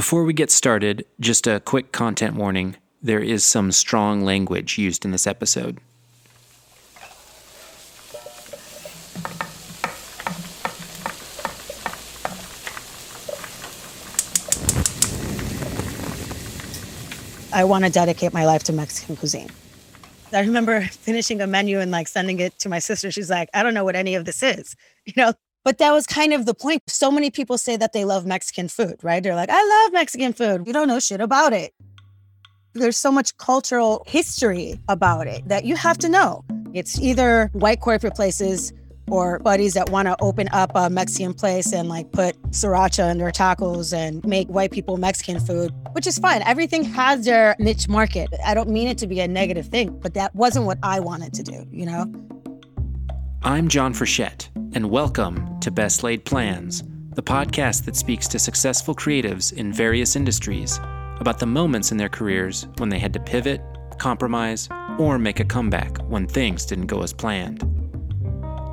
Before we get started, just a quick content warning. There is some strong language used in this episode. I want to dedicate my life to Mexican cuisine. I remember finishing a menu and like sending it to my sister. She's like, I don't know what any of this is, you know? But that was kind of the point. So many people say that they love Mexican food, right? They're like, I love Mexican food. You don't know shit about it. There's so much cultural history about it that you have to know. It's either white corporate places or buddies that want to open up a Mexican place and like put sriracha in their tacos and make white people Mexican food, which is fine. Everything has their niche market. I don't mean it to be a negative thing, but that wasn't what I wanted to do, you know? I'm Jon Frechette, and welcome to Best Laid Plans, the podcast that speaks to successful creatives in various industries about the moments in their careers when they had to pivot, compromise, or make a comeback when things didn't go as planned.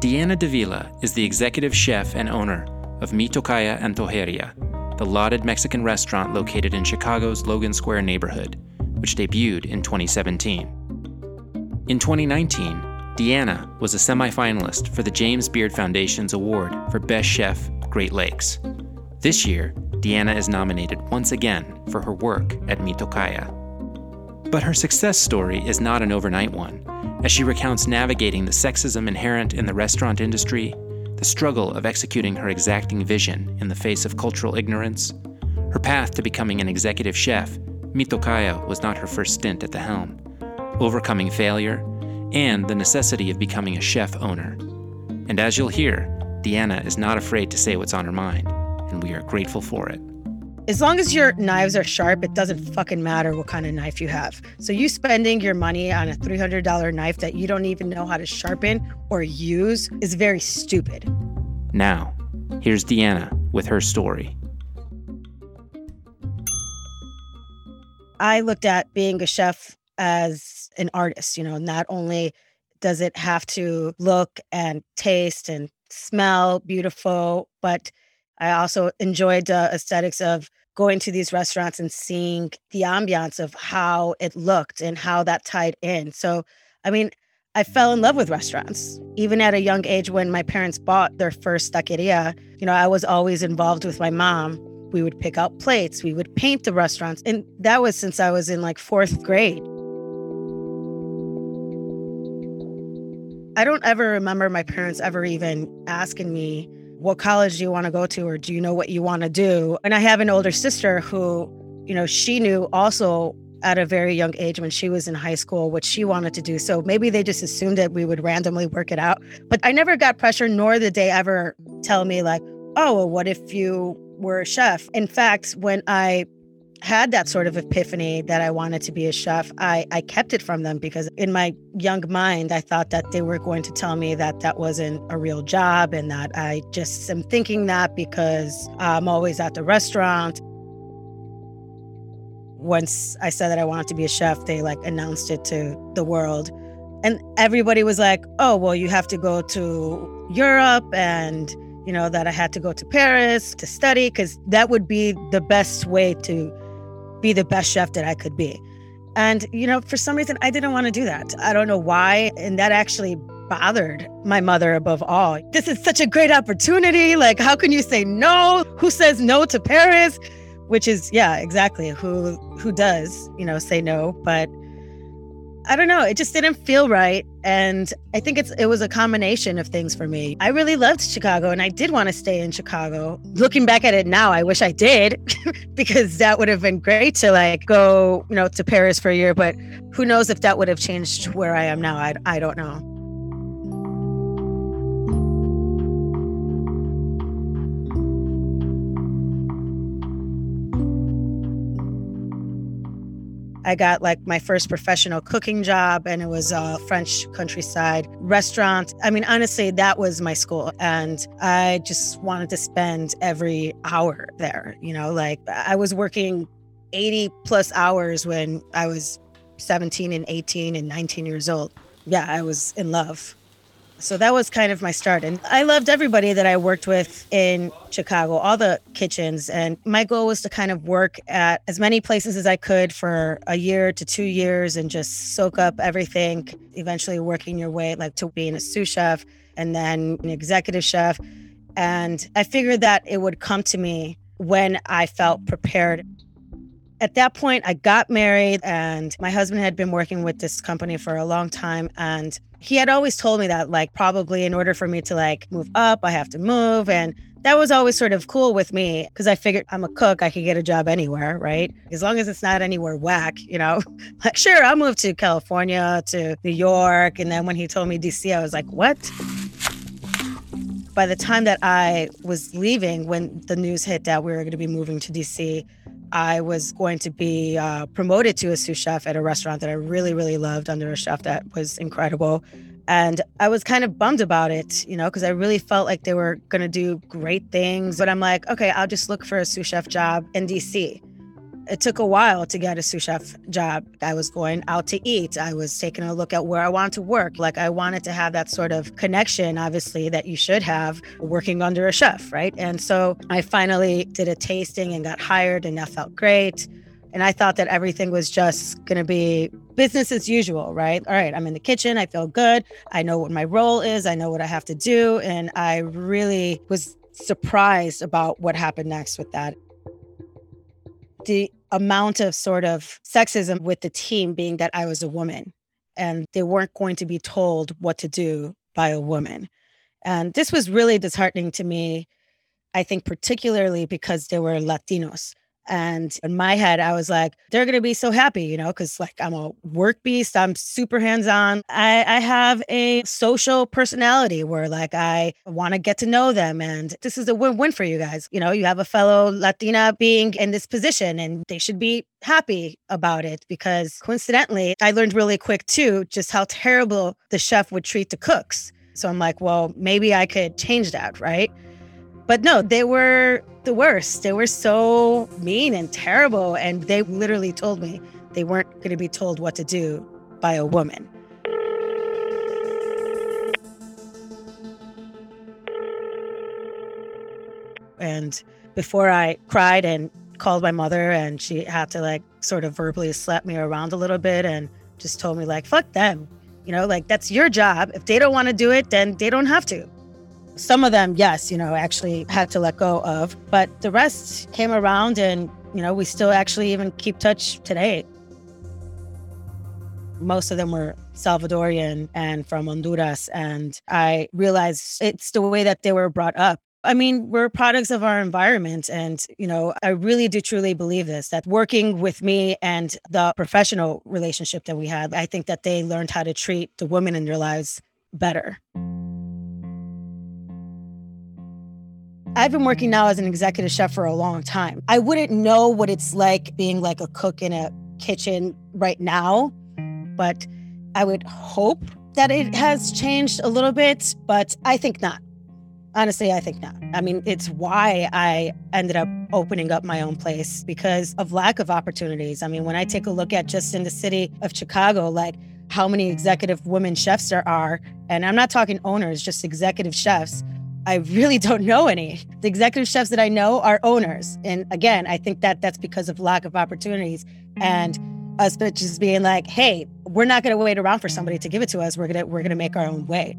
Diana Dávila is the executive chef and owner of Mi Tocaya Antojeria, the lauded Mexican restaurant located in Chicago's Logan Square neighborhood, which debuted in 2017. In 2019, Diana was a semifinalist for the James Beard Foundation's award for Best Chef Great Lakes. This year, Diana is nominated once again for her work at Mi Tocaya. But her success story is not an overnight one as she recounts navigating the sexism inherent in the restaurant industry, the struggle of executing her exacting vision in the face of cultural ignorance, her path to becoming an executive chef. Mi Tocaya was not her first stint at the helm, overcoming failure, and the necessity of becoming a chef owner. And as you'll hear, Diana is not afraid to say what's on her mind, and we are grateful for it. As long as your knives are sharp, it doesn't fucking matter what kind of knife you have. So you spending your money on a $300 knife that you don't even know how to sharpen or use is very stupid. Now, here's Diana with her story. I looked at being a chef as an artist, you know, not only does it have to look and taste and smell beautiful, but I also enjoyed the aesthetics of going to these restaurants and seeing the ambiance of how it looked and how that tied in. So, I mean, I fell in love with restaurants. Even at a young age when my parents bought their first taqueria, you know, I was always involved with my mom. We would pick out plates, we would paint the restaurants. And that was since I was in like fourth grade. I don't ever remember my parents ever even asking me what college do you want to go to or do you know what you want to do? And i have an older sister who you know she knew also at a very young age when she was in high school what she wanted to do. So maybe they just assumed that we would randomly work it out. But i never got pressure nor did they ever tell me like oh well what if you were a chef? In fact when i had that sort of epiphany that I wanted to be a chef, I, I kept it from them because in my young mind, I thought that they were going to tell me that that wasn't a real job and that I just am thinking that because I'm always at the restaurant. Once I said that I wanted to be a chef, they like announced it to the world. And everybody was like, oh, well, you have to go to Europe and you know, that I had to go to Paris to study because that would be the best way to be the best chef that I could be. And, you know, for some reason, I didn't want to do that. I don't know why. And that actually bothered my mother above all. This is such a great opportunity. Like, how can you say no? Who says no to Paris? Which is, yeah, exactly. Who who does, you know, say no? But I don't know. It just didn't feel right. And I think it's it was a combination of things for me. I really loved Chicago and I did want to stay in Chicago. Looking back at it now, I wish I did because that would have been great to like go, you know, to Paris for a year, but who knows if that would have changed where I am now. I I don't know. I got like my first professional cooking job, and it was a French countryside restaurant. I mean, honestly, that was my school. And I just wanted to spend every hour there. You know, like I was working 80 plus hours when I was 17 and 18 and 19 years old. Yeah, I was in love. So that was kind of my start. And I loved everybody that I worked with in Chicago, all the kitchens. And my goal was to kind of work at as many places as I could for a year to two years and just soak up everything, eventually working your way like to being a sous chef and then an executive chef. And I figured that it would come to me when I felt prepared. At that point, I got married, and my husband had been working with this company for a long time. And he had always told me that, like, probably in order for me to like move up, I have to move. And that was always sort of cool with me because I figured I'm a cook, I could get a job anywhere, right? As long as it's not anywhere whack, you know. like, sure, I'll move to California, to New York. And then when he told me DC, I was like, what? by the time that I was leaving, when the news hit that we were going to be moving to DC, I was going to be uh, promoted to a sous chef at a restaurant that I really, really loved under a chef that was incredible. And I was kind of bummed about it, you know, because I really felt like they were going to do great things. But I'm like, okay, I'll just look for a sous chef job in DC it took a while to get a sous chef job. I was going out to eat. I was taking a look at where I wanted to work. Like I wanted to have that sort of connection, obviously, that you should have working under a chef, right? And so I finally did a tasting and got hired, and that felt great. And I thought that everything was just going to be business as usual, right? All right, I'm in the kitchen. I feel good. I know what my role is. I know what I have to do. And I really was surprised about what happened next with that. The amount of sort of sexism with the team being that I was a woman and they weren't going to be told what to do by a woman. And this was really disheartening to me, I think, particularly because they were Latinos. And in my head, I was like, they're going to be so happy, you know, because like I'm a work beast. I'm super hands on. I, I have a social personality where like I want to get to know them. And this is a win win for you guys. You know, you have a fellow Latina being in this position and they should be happy about it because coincidentally, I learned really quick too just how terrible the chef would treat the cooks. So I'm like, well, maybe I could change that, right? But no, they were the worst. They were so mean and terrible. And they literally told me they weren't going to be told what to do by a woman. And before I cried and called my mother, and she had to like sort of verbally slap me around a little bit and just told me, like, fuck them. You know, like that's your job. If they don't want to do it, then they don't have to. Some of them, yes, you know, actually had to let go of, but the rest came around and, you know, we still actually even keep touch today. Most of them were Salvadorian and from Honduras. And I realized it's the way that they were brought up. I mean, we're products of our environment. And, you know, I really do truly believe this that working with me and the professional relationship that we had, I think that they learned how to treat the women in their lives better. I've been working now as an executive chef for a long time. I wouldn't know what it's like being like a cook in a kitchen right now, but I would hope that it has changed a little bit, but I think not. Honestly, I think not. I mean, it's why I ended up opening up my own place because of lack of opportunities. I mean, when I take a look at just in the city of Chicago, like how many executive women chefs there are, and I'm not talking owners, just executive chefs I really don't know any. The executive chefs that I know are owners. And again, I think that that's because of lack of opportunities and us just being like, hey, we're not going to wait around for somebody to give it to us. We're going to we're going to make our own way.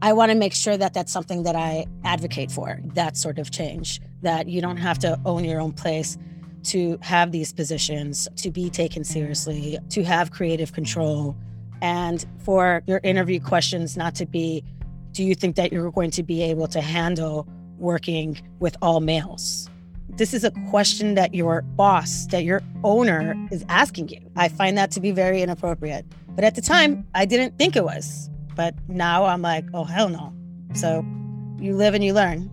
I want to make sure that that's something that I advocate for, that sort of change, that you don't have to own your own place to have these positions, to be taken seriously, to have creative control, and for your interview questions not to be do you think that you're going to be able to handle working with all males? This is a question that your boss, that your owner is asking you. I find that to be very inappropriate. But at the time, I didn't think it was. But now I'm like, oh, hell no. So you live and you learn.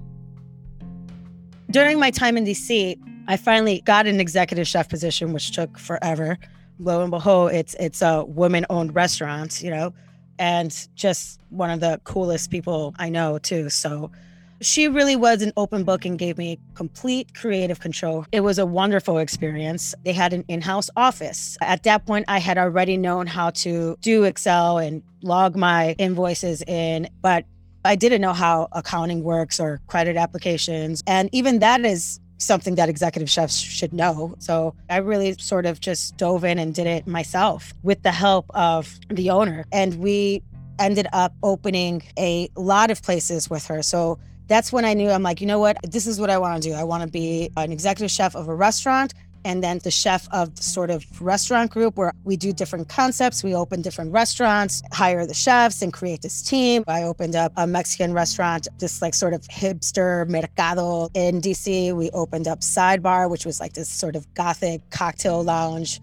During my time in DC, I finally got an executive chef position, which took forever. Lo and behold, it's it's a woman-owned restaurant, you know, and just one of the coolest people I know too. So She really was an open book and gave me complete creative control. It was a wonderful experience. They had an in house office. At that point, I had already known how to do Excel and log my invoices in, but I didn't know how accounting works or credit applications. And even that is something that executive chefs should know. So I really sort of just dove in and did it myself with the help of the owner. And we ended up opening a lot of places with her. So that's when I knew I'm like, you know what? This is what I want to do. I want to be an executive chef of a restaurant and then the chef of the sort of restaurant group where we do different concepts. We open different restaurants, hire the chefs, and create this team. I opened up a Mexican restaurant, this like sort of hipster mercado in DC. We opened up Sidebar, which was like this sort of gothic cocktail lounge.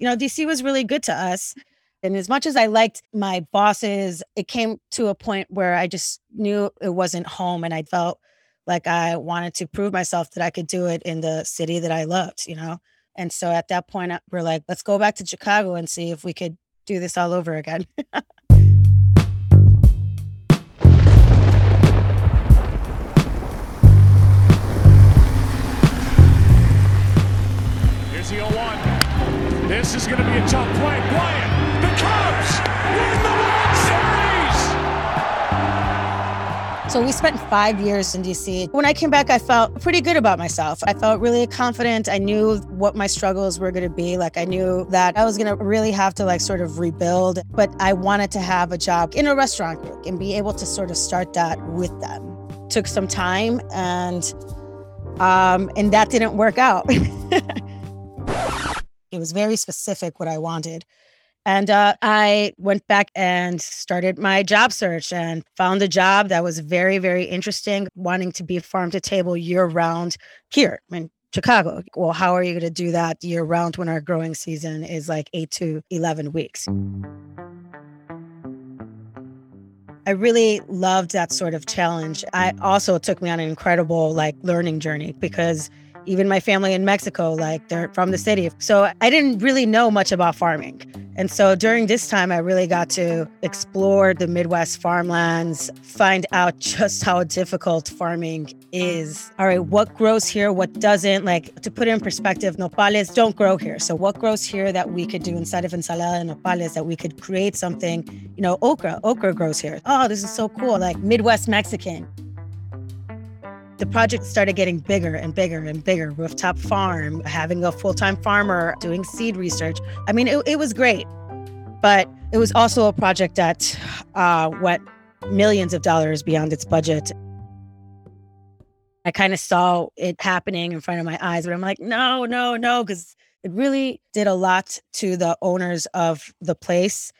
You know, DC was really good to us. And as much as I liked my bosses, it came to a point where I just knew it wasn't home and I felt like I wanted to prove myself that I could do it in the city that I loved, you know? And so at that point, uh, we're like, let's go back to Chicago and see if we could do this all over again. Here's the 0 1. This is going to be a tough play. Bryant, So we spent five years in DC. When I came back, I felt pretty good about myself. I felt really confident. I knew what my struggles were going to be. Like I knew that I was going to really have to like sort of rebuild, but I wanted to have a job in a restaurant group and be able to sort of start that with them. Took some time and um, and that didn't work out. it was very specific what I wanted. And uh, I went back and started my job search and found a job that was very, very interesting, wanting to be farm to table year round here in Chicago. Well, how are you going to do that year round when our growing season is like eight to 11 weeks? I really loved that sort of challenge. I also took me on an incredible like learning journey because even my family in Mexico, like they're from the city. So I didn't really know much about farming. And so during this time, I really got to explore the Midwest farmlands, find out just how difficult farming is. All right, what grows here, what doesn't? Like to put it in perspective, nopales don't grow here. So what grows here that we could do instead of ensalada and nopales that we could create something, you know, okra, okra grows here. Oh, this is so cool. Like Midwest Mexican the project started getting bigger and bigger and bigger. Rooftop farm, having a full time farmer, doing seed research. I mean, it, it was great, but it was also a project that uh, went millions of dollars beyond its budget. I kind of saw it happening in front of my eyes, but I'm like, no, no, no, because it really did a lot to the owners of the place.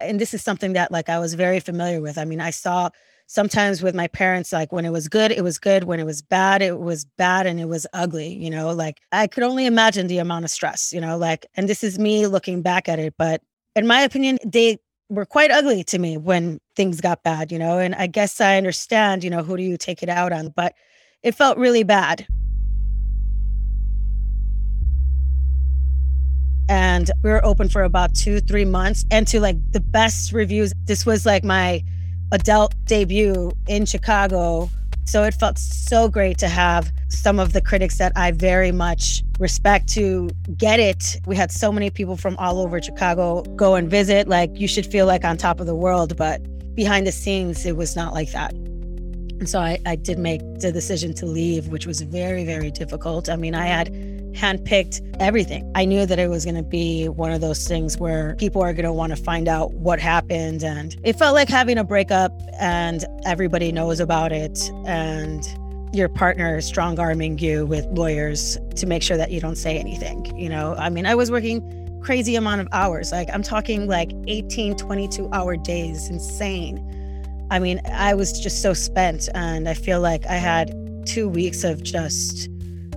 And this is something that like I was very familiar with. I mean, I saw sometimes with my parents like when it was good it was good. When it was bad it was bad and it was ugly you know like i could only imagine the amount of stress you know like and this is me looking back at it but in my opinion they were quite ugly to me when things got bad you know and i guess i understand you know who do you take it out on but it felt really bad. And we were open for about two three months and to like the best reviews this was like my adult debut in Chicago. So it felt so great to have some of the critics that I very much respect to get it. We had so many people from all over Chicago go and visit. Like, you should feel like on top of the world. But behind the scenes, it was not like that. And so I, I did make the decision to leave, which was very, very difficult. I mean, I had handpicked everything. I knew that it was going to be one of those things where people are going to want to find out what happened. And it felt like having a breakup and everybody knows about it. And your partner strong arming you with lawyers to make sure that you don't say anything. You know, I mean, I was working crazy amount of hours. Like I'm talking like 18, 22 hour days, insane. I mean, I was just so spent, and I feel like I had two weeks of just,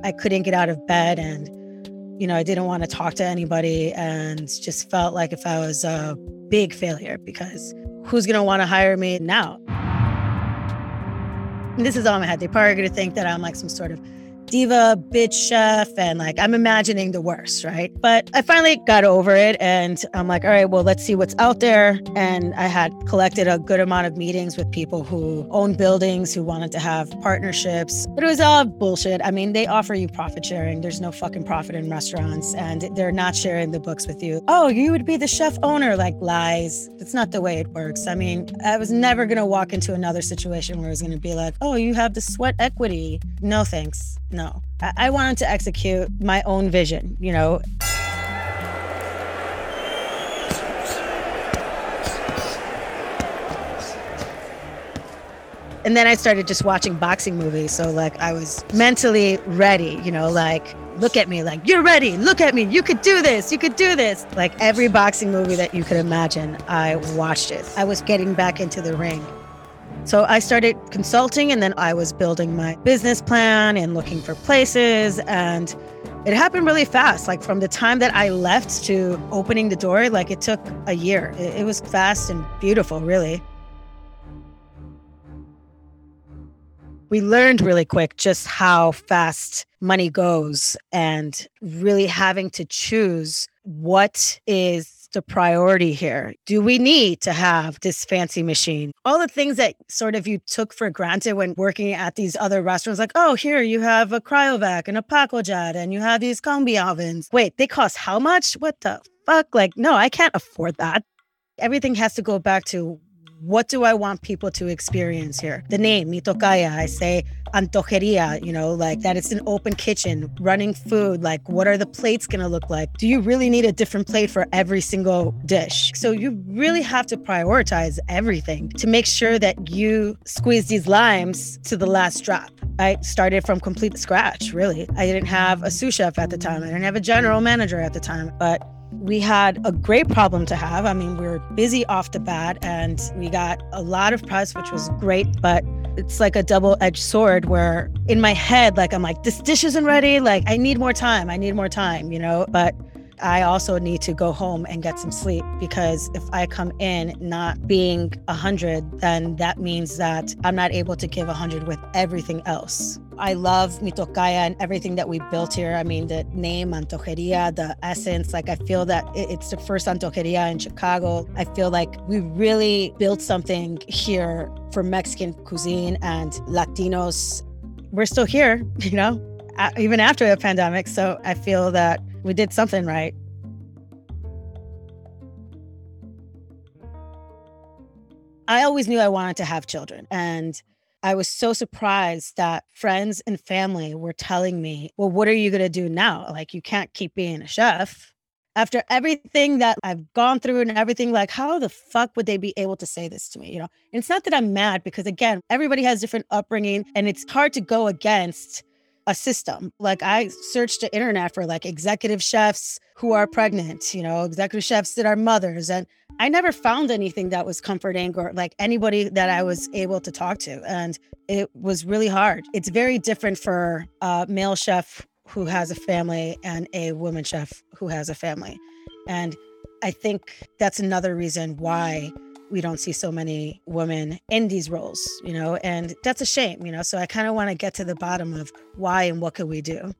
I couldn't get out of bed, and, you know, I didn't want to talk to anybody, and just felt like if I was a big failure because who's going to want to hire me now? This is all in my head. They probably going to think that I'm like some sort of diva bitch chef and like I'm imagining the worst, right? But I finally got over it and I'm like, all right, well, let's see what's out there. And I had collected a good amount of meetings with people who own buildings who wanted to have partnerships. But it was all bullshit. I mean, they offer you profit sharing. There's no fucking profit in restaurants and they're not sharing the books with you. Oh, you would be the chef owner, like lies. It's not the way it works. I mean, I was never going to walk into another situation where it was going to be like, oh, you have the sweat equity. No, thanks. No. I, I wanted to execute my own vision, you know. And then I started just watching boxing movies. So, like, I was mentally ready, you know, like, look at me, like, you're ready, look at me, you could do this, you could do this. Like, every boxing movie that you could imagine, I watched it. I was getting back into the ring. So I started consulting and then I was building my business plan and looking for places. And it happened really fast. Like from the time that I left to opening the door, like it took a year. It, was fast and beautiful, really. we learned really quick just how fast money goes and really having to choose what is the priority here. Do we need to have this fancy machine? All the things that sort of you took for granted when working at these other restaurants, like, oh, here you have a cryovac and a PacoJet and you have these combi ovens. Wait, they cost how much? What the fuck? Like, no, I can't afford that. Everything has to go back to what do I want people to experience here? The name, Mi Tocaya, I say antojeria, you know, like that it's an open kitchen, running food. Like, what are the plates to look like? Do you really need a different plate for every single dish? So, you really have to prioritize everything to make sure that you squeeze these limes to the last drop. I started from complete scratch, really. I didn't have a sous chef at the time, I didn't have a general manager at the time, but we had a great problem to have. I mean, we were busy off the bat and we got a lot of press, which was great, but it's like a double edged sword where in my head, like, I'm like, this dish isn't ready. Like, I need more time. I need more time, you know? But I also need to go home and get some sleep because if I come in not being 100, then that means that I'm not able to give 100 with everything else. I love Mi Tocaya and everything that we built here. I mean, the name Antojeria, the essence, like I feel that it's the first Antojeria in Chicago. I feel like we really built something here for Mexican cuisine and Latinos. We're still here, you know, even after the pandemic. So I feel that we did something right. I always knew I wanted to have children. And I was so surprised that friends and family were telling me, well, what are you going to do now? Like, you can't keep being a chef. After everything that I've gone through and everything, like, how the fuck would they be able to say this to me? You know, and it's not that I'm mad because, again, everybody has different upbringing and it's hard to go against a system. Like I searched the internet for like executive chefs who are pregnant, you know, executive chefs that are mothers. And I never found anything that was comforting or like anybody that I was able to talk to. And it was really hard. It's very different for a male chef who has a family and a woman chef who has a family. And I think that's another reason why we don't see so many women in these roles, you know, and that's a shame, you know. So I kind of want to get to the bottom of why and what could we do.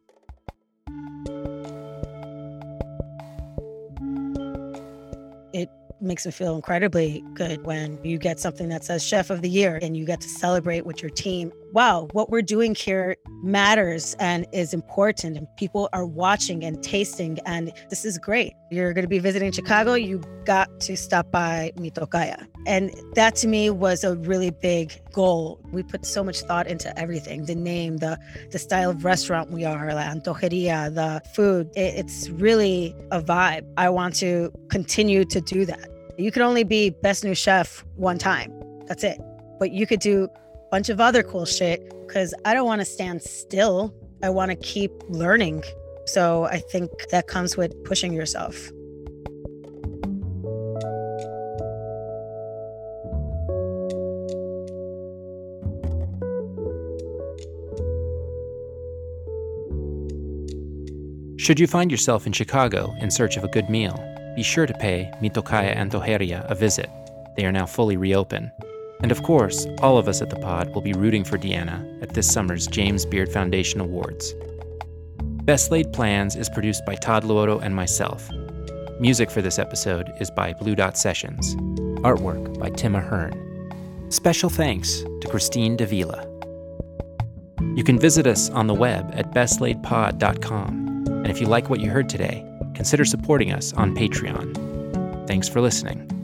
It makes me feel incredibly good when you get something that says chef of the year and you get to celebrate with your team. Wow, what we're doing here matters and is important and people are watching and tasting and this is great. You're going to be visiting Chicago, you got to stop by Mi Tocaya. And that to me was a really big goal. We put so much thought into everything, the name, the the style of restaurant we are, la antojeria, the food. It, it's really a vibe. I want to continue to do that. You can only be best new chef one time. That's it. But you could do bunch of other cool shit because I don't want to stand still. I want to keep learning. So I think that comes with pushing yourself. Should you find yourself in Chicago in search of a good meal, be sure to pay Mi Tocaya Antojeria a visit. They are now fully reopened. And of course, all of us at the pod will be rooting for Diana at this summer's James Beard Foundation Awards. Best Laid Plans is produced by Todd Luoto and myself. Music for this episode is by Blue Dot Sessions. Artwork by Tim Ahern. Special thanks to Christine Dávila. You can visit us on the web at bestlaidpod.com. And if you like what you heard today, consider supporting us on Patreon. Thanks for listening.